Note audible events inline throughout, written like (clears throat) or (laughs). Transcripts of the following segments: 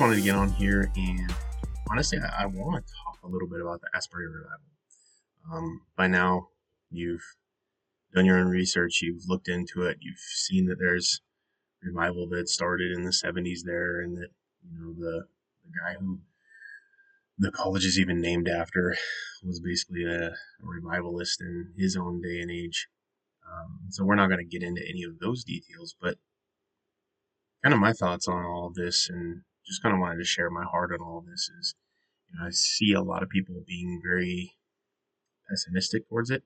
wanted to get on here and honestly, I, I want to talk a little bit about the Asbury revival. Um, by now, you've done your own research, you've looked into it, you've seen that there's revival that started in the 70s there, and that you know the the guy who the college is even named after was basically a, a revivalist in his own day and age. Um, so we're not going to get into any of those details, but kind of my thoughts on all of this, and just kind of wanted to share my heart on all this is, you know, I see a lot of people being very pessimistic towards it,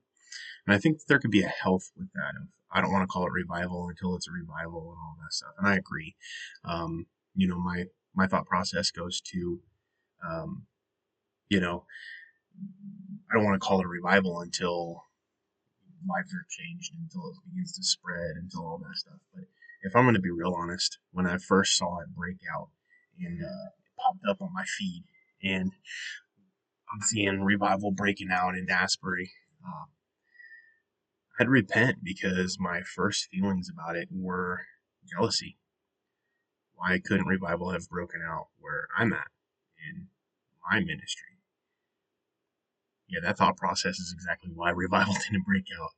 and I think there could be a health with that. Of I don't want to call it revival until it's a revival and all that stuff, and I agree. Um, you know, my my thought process goes to, um, you know, I don't want to call it a revival until lives are changed, until it begins to spread, until all that stuff. But if I'm going to be real honest, when I first saw it break out and uh, it popped up on my feed, and I'm seeing revival breaking out in Asbury, uh, I'd repent because my first feelings about it were jealousy. Why couldn't revival have broken out where I'm at in my ministry? Yeah, that thought process is exactly why (laughs) revival didn't break out.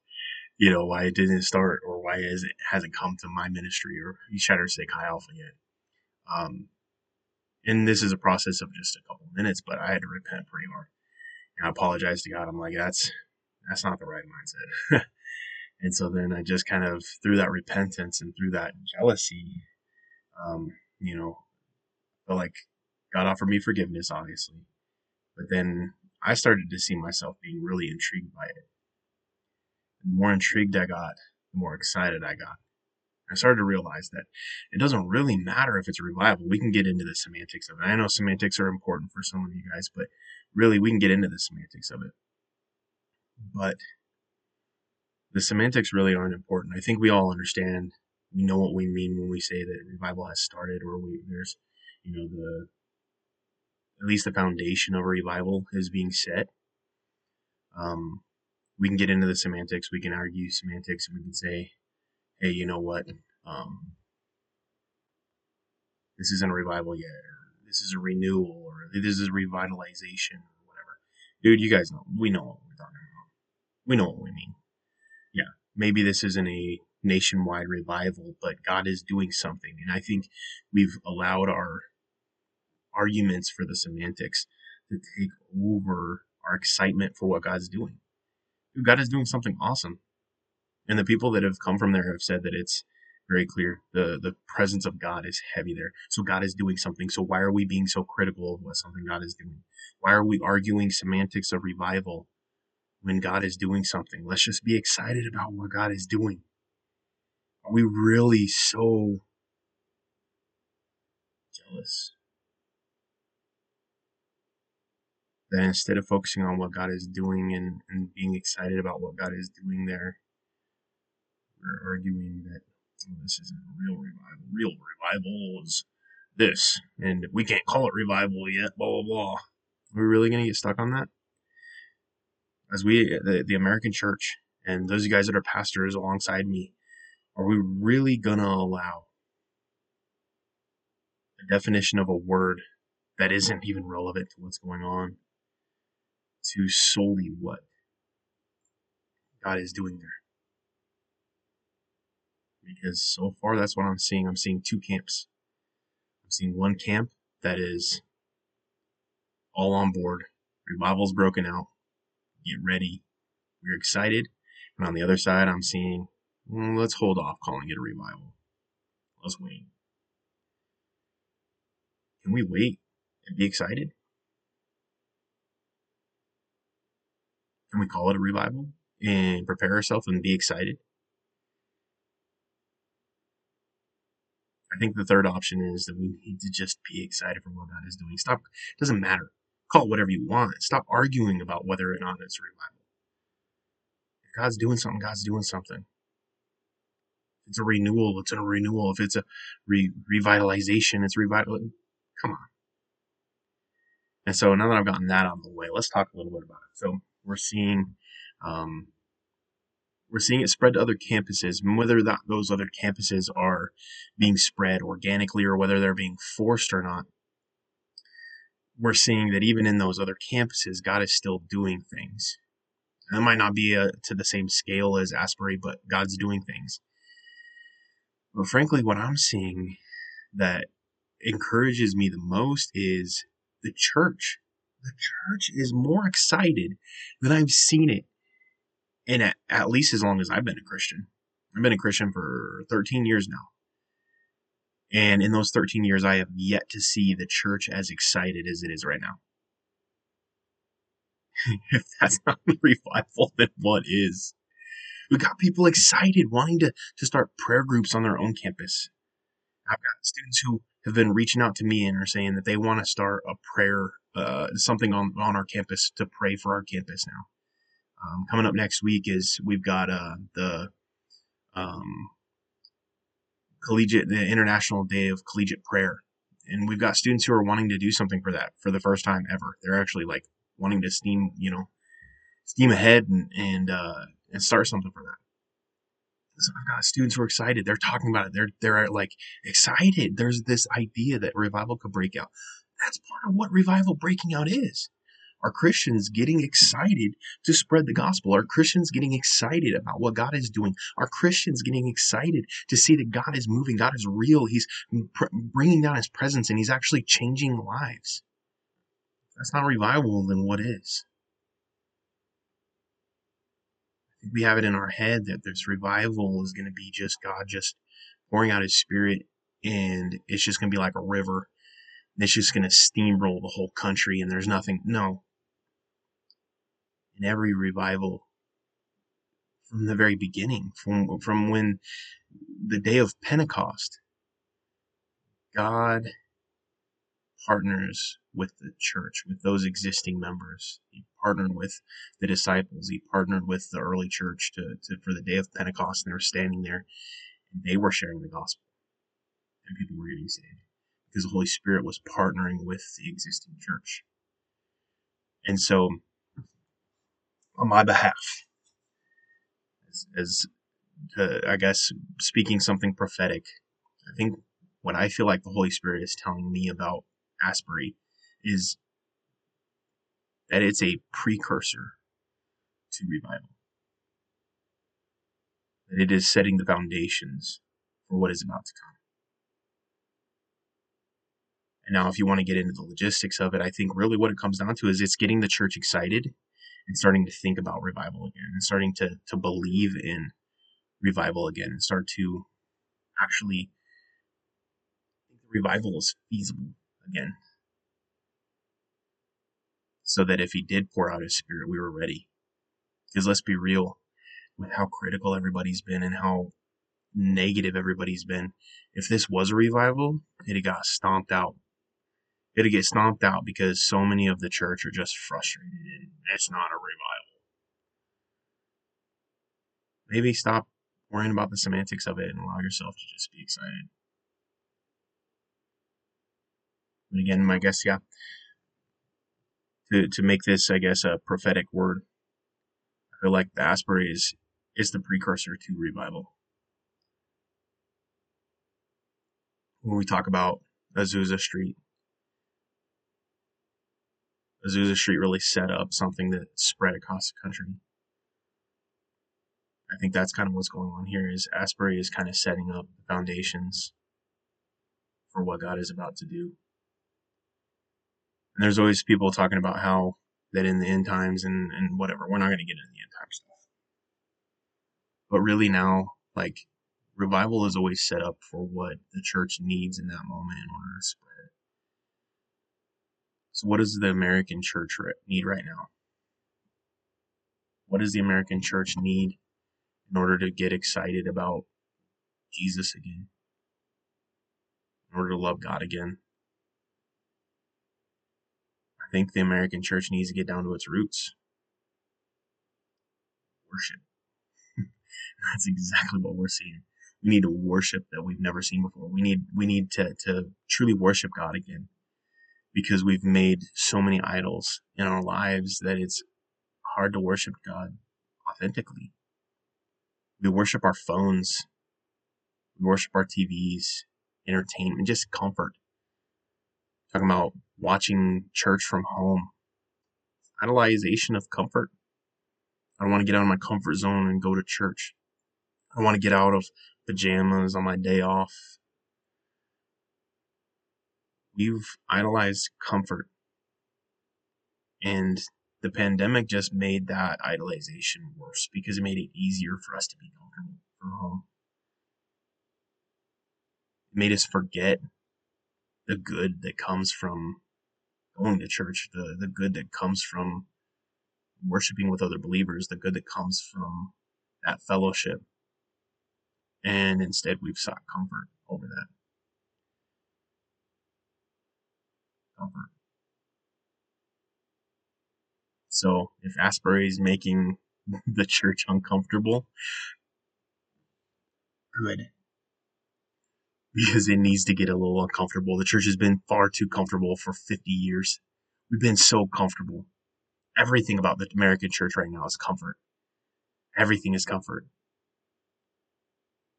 You know, why it didn't start or why it hasn't come to my ministry or Chatt State Chi Alpha yet. Um, and this is a process of just a couple minutes, but I had to repent pretty hard. And I apologized to God. I'm like, that's, that's not the right mindset. (laughs) and so then I just kind of, through that repentance and through that jealousy, um, you know, felt like God offered me forgiveness, obviously. But then I started to see myself being really intrigued by it. the more intrigued I got, the more excited I got. I started to realize that it doesn't really matter if it's revival. We can get into the semantics of it. I know semantics are important for some of you guys, but really we can get into the semantics of it. But the semantics really aren't important. I think we all understand, we know what we mean when we say that revival has started or we, there's, you know, the at least the foundation of a revival is being set. Um, we can get into the semantics. We can argue semantics. We can say, hey, you know what? Um, this isn't a revival yet, or this is a renewal, or this is revitalization, or whatever. Dude, you guys know. We know what we're talking about. We know what we mean. Yeah, maybe this isn't a nationwide revival, but God is doing something. And I think we've allowed our arguments for the semantics to take over our excitement for what God's doing. God is doing something awesome. And the people that have come from there have said that it's very clear. The the presence of God is heavy there. So God is doing something. So why are we being so critical of what something God is doing? Why are we arguing semantics of revival when God is doing something? Let's just be excited about what God is doing. Are we really so jealous that instead of focusing on what God is doing and, and being excited about what God is doing there, we're arguing that oh, this isn't a real revival. Real revival is this, and we can't call it revival yet, blah, blah, blah. Are we really going to get stuck on that? As we, the, the American church, and those you guys that are pastors alongside me, are we really going to allow the definition of a word that isn't even relevant to what's going on to solely what God is doing there. Because so far, that's what I'm seeing. I'm seeing two camps. I'm seeing one camp that is all on board. Revival's broken out. Get ready. We're excited. And on the other side, I'm seeing, mm, let's hold off calling it a revival. Let's wait. Can we wait and be excited? Can we call it a revival and prepare ourselves and be excited? I think the third option is that we need to just be excited for what God is doing. Stop. It doesn't matter. Call it whatever you want. Stop arguing about whether or not it's a revival. If God's doing something, God's doing something. If it's a renewal, it's a renewal. If it's a re- revitalization, it's revital. Come on. And so now that I've gotten that out of the way, let's talk a little bit about it. So we're seeing um, we're seeing it spread to other campuses, and whether that those other campuses are being spread organically or whether they're being forced or not, we're seeing that even in those other campuses, God is still doing things. It might not be a, to the same scale as Asbury, but God's doing things. But frankly, what I'm seeing that encourages me the most is the church. The church is more excited than I've seen it in at, at least as long as I've been a Christian. I've been a Christian for 13 years now. And in those 13 years, I have yet to see the church as excited as it is right now. (laughs) if that's not revival, then what is? We got people excited, wanting to, to start prayer groups on their own campus. I've got students who have been reaching out to me and are saying that they want to start a prayer, uh, something on, on our campus to pray for our campus now. Um, coming up next week is we've got uh, the um, collegiate, the International Day of Collegiate Prayer, and we've got students who are wanting to do something for that for the first time ever. They're actually like wanting to steam, you know, steam ahead and and uh, and start something for that. So I've got students who are excited. They're talking about it. They're they're like excited. There's this idea that revival could break out. That's part of what revival breaking out is. Are Christians getting excited to spread the gospel? Are Christians getting excited about what God is doing? Are Christians getting excited to see that God is moving? God is real. He's pr- bringing down his presence and he's actually changing lives. that's not revival, then what is? I think we have it in our head that this revival is going to be just God just pouring out his spirit and it's just going to be like a river. It's just going to steamroll the whole country and there's nothing. No, in every revival from the very beginning, from, from when the day of Pentecost, God partners with the church, with those existing members. He partnered with the disciples. He partnered with the early church to, to for the day of Pentecost, and they were standing there, and they were sharing the gospel, and people were getting saved because the Holy Spirit was partnering with the existing church. And so on my behalf as, as uh, I guess speaking something prophetic. I think what I feel like the Holy Spirit is telling me about Asbury is that it's a precursor to revival. That it is setting the foundations for what is about to come. And now, if you want to get into the logistics of it, I think really what it comes down to is it's getting the church excited and starting to think about revival again and starting to to believe in revival again and start to actually think revival is feasible again. So that if he did pour out his spirit we were ready. Because let's be real with how critical everybody's been and how negative everybody's been if this was a revival it got stomped out it'll get stomped out because so many of the church are just frustrated and it's not a revival. Maybe stop worrying about the semantics of it and allow yourself to just be excited. But again, my guess, yeah, to, to make this, I guess, a prophetic word, I feel like the Asbury is, is the precursor to revival. When we talk about Azusa Street, Azusa Street really set up something that spread across the country. I think that's kind of what's going on here is Asbury is kind of setting up the foundations for what God is about to do. And there's always people talking about how that in the end times and, and whatever, we're not going to get into the end time stuff. But really now, like, revival is always set up for what the church needs in that moment in order to spread. So, what does the American church need right now? What does the American church need in order to get excited about Jesus again? In order to love God again? I think the American church needs to get down to its roots. Worship. (laughs) That's exactly what we're seeing. We need to worship that we've never seen before. We need we need to to truly worship God again because we've made so many idols in our lives that it's hard to worship God authentically. We worship our phones, we worship our TVs, entertainment, just comfort. Talking about watching church from home. Idolization of comfort. I don't want to get out of my comfort zone and go to church. I want to get out of pajamas on my day off. We've idolized comfort. And the pandemic just made that idolization worse because it made it easier for us to be comfortable from home. It made us forget the good that comes from going to church, the, the good that comes from worshiping with other believers, the good that comes from that fellowship. And instead, we've sought comfort over that. Comfort. So if Asbury is making (laughs) the church uncomfortable, good. Because it needs to get a little uncomfortable. The church has been far too comfortable for 50 years. We've been so comfortable. Everything about the American church right now is comfort. Everything is comfort.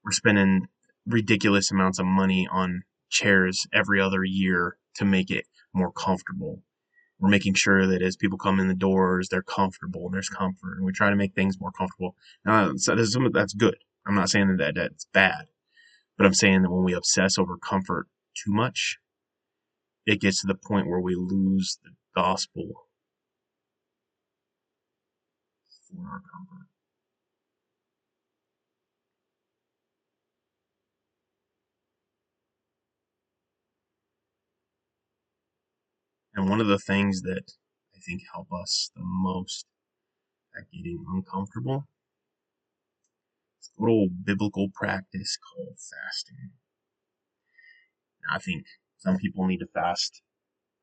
We're spending ridiculous amounts of money on chairs every other year to make it more comfortable. We're making sure that as people come in the doors, they're comfortable and there's comfort, and we try to make things more comfortable. Now, that's good. I'm not saying that that's bad, but I'm saying that when we obsess over comfort too much, it gets to the point where we lose the gospel for our comfort. And one of the things that I think help us the most at getting uncomfortable is a little biblical practice called fasting. Now, I think some people need to fast.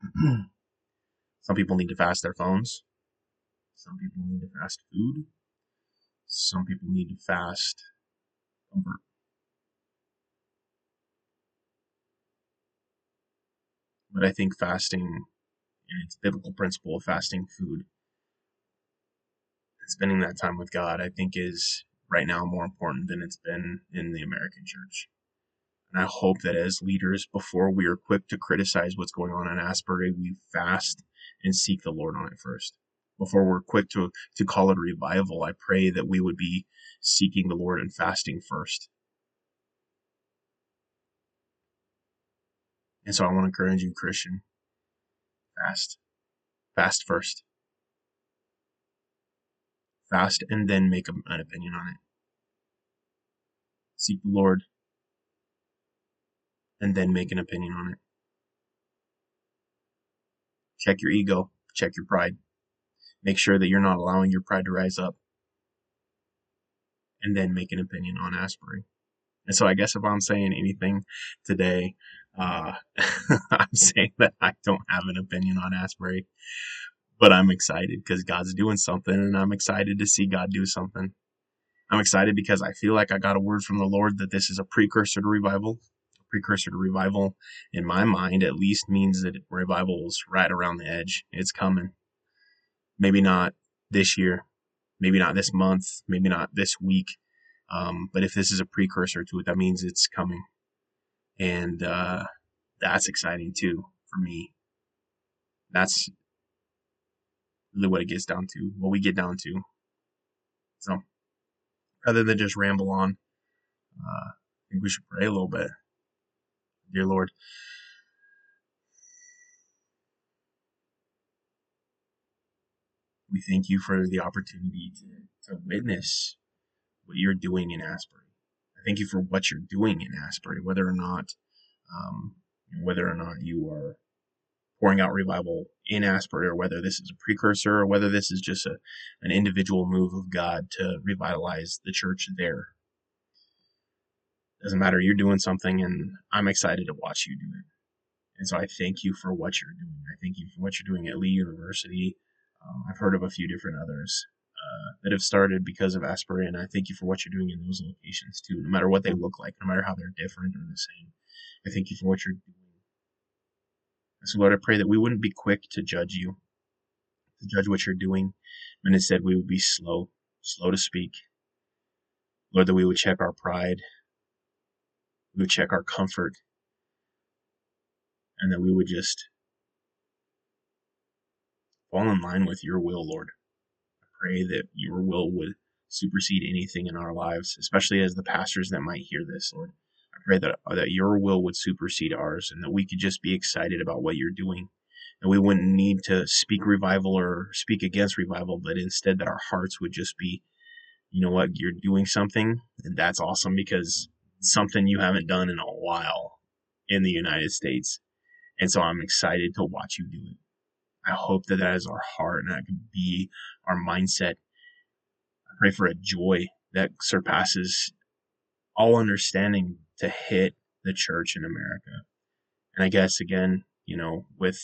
(clears throat) some people need to fast their phones. Some people need to fast food. Some people need to fast comfort. But I think fasting and its biblical principle of fasting food and spending that time with God, I think is right now more important than it's been in the American church. And I hope that as leaders, before we are quick to criticize what's going on in Asbury, we fast and seek the Lord on it first. Before we're quick to, to call it revival, I pray that we would be seeking the Lord and fasting first. And so I want to encourage you, Christian, fast. Fast first. Fast and then make an opinion on it. Seek the Lord and then make an opinion on it. Check your ego, check your pride. Make sure that you're not allowing your pride to rise up. And then make an opinion on Asbury. And so I guess if I'm saying anything today, uh, (laughs) I'm saying that I don't have an opinion on Asbury, but I'm excited because God's doing something and I'm excited to see God do something. I'm excited because I feel like I got a word from the Lord that this is a precursor to revival. A precursor to revival, in my mind, at least means that revival is right around the edge. It's coming. Maybe not this year, maybe not this month, maybe not this week, um, but if this is a precursor to it, that means it's coming. And uh, that's exciting too for me. That's really what it gets down to, what we get down to. So rather than just ramble on, uh, I think we should pray a little bit. Dear Lord, we thank you for the opportunity to, to witness what you're doing in Asbury. Thank you for what you're doing in Asbury, whether or not, um, whether or not you are pouring out revival in Asbury, or whether this is a precursor, or whether this is just a, an individual move of God to revitalize the church there. Doesn't matter. You're doing something, and I'm excited to watch you do it. And so I thank you for what you're doing. I thank you for what you're doing at Lee University. Um, I've heard of a few different others uh, that have started because of Asbury, and I thank you for what you're doing in those locations too. No matter what they look like, no matter how they're different or the same, I thank you for what you're doing. So Lord, I pray that we wouldn't be quick to judge you, to judge what you're doing, and instead we would be slow, slow to speak. Lord, that we would check our pride, we would check our comfort, and that we would just fall in line with your will, Lord. Pray that your will would supersede anything in our lives, especially as the pastors that might hear this, Lord. I pray that, that your will would supersede ours and that we could just be excited about what you're doing. And we wouldn't need to speak revival or speak against revival, but instead that our hearts would just be, you know what, you're doing something, and that's awesome because something you haven't done in a while in the United States. And so I'm excited to watch you do it. I hope that that is our heart and that can be our mindset. I pray for a joy that surpasses all understanding to hit the church in America. And I guess again, you know, with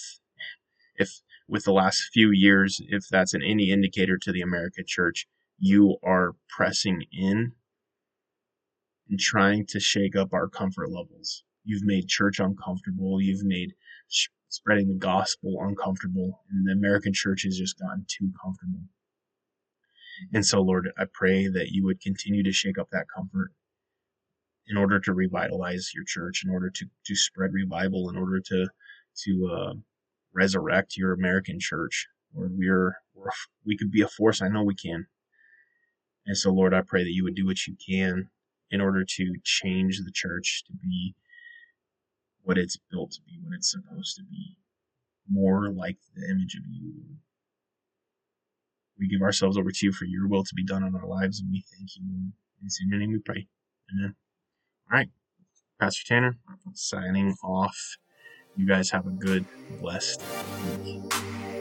if with the last few years, if that's an any indicator to the American church, you are pressing in and trying to shake up our comfort levels. You've made church uncomfortable. You've made spreading the gospel uncomfortable, and the American church has just gotten too comfortable. And so, Lord, I pray that you would continue to shake up that comfort in order to revitalize your church, in order to, to spread revival, in order to to uh, resurrect your American church. Lord, we're, we're we could be a force. I know we can. And so, Lord, I pray that you would do what you can in order to change the church to be what it's built to be, what it's supposed to be, more like the image of you. We give ourselves over to you for your will to be done in our lives, and we thank you. It's in your name we pray. Amen. All right. Pastor Tanner, signing off. You guys have a good, blessed week.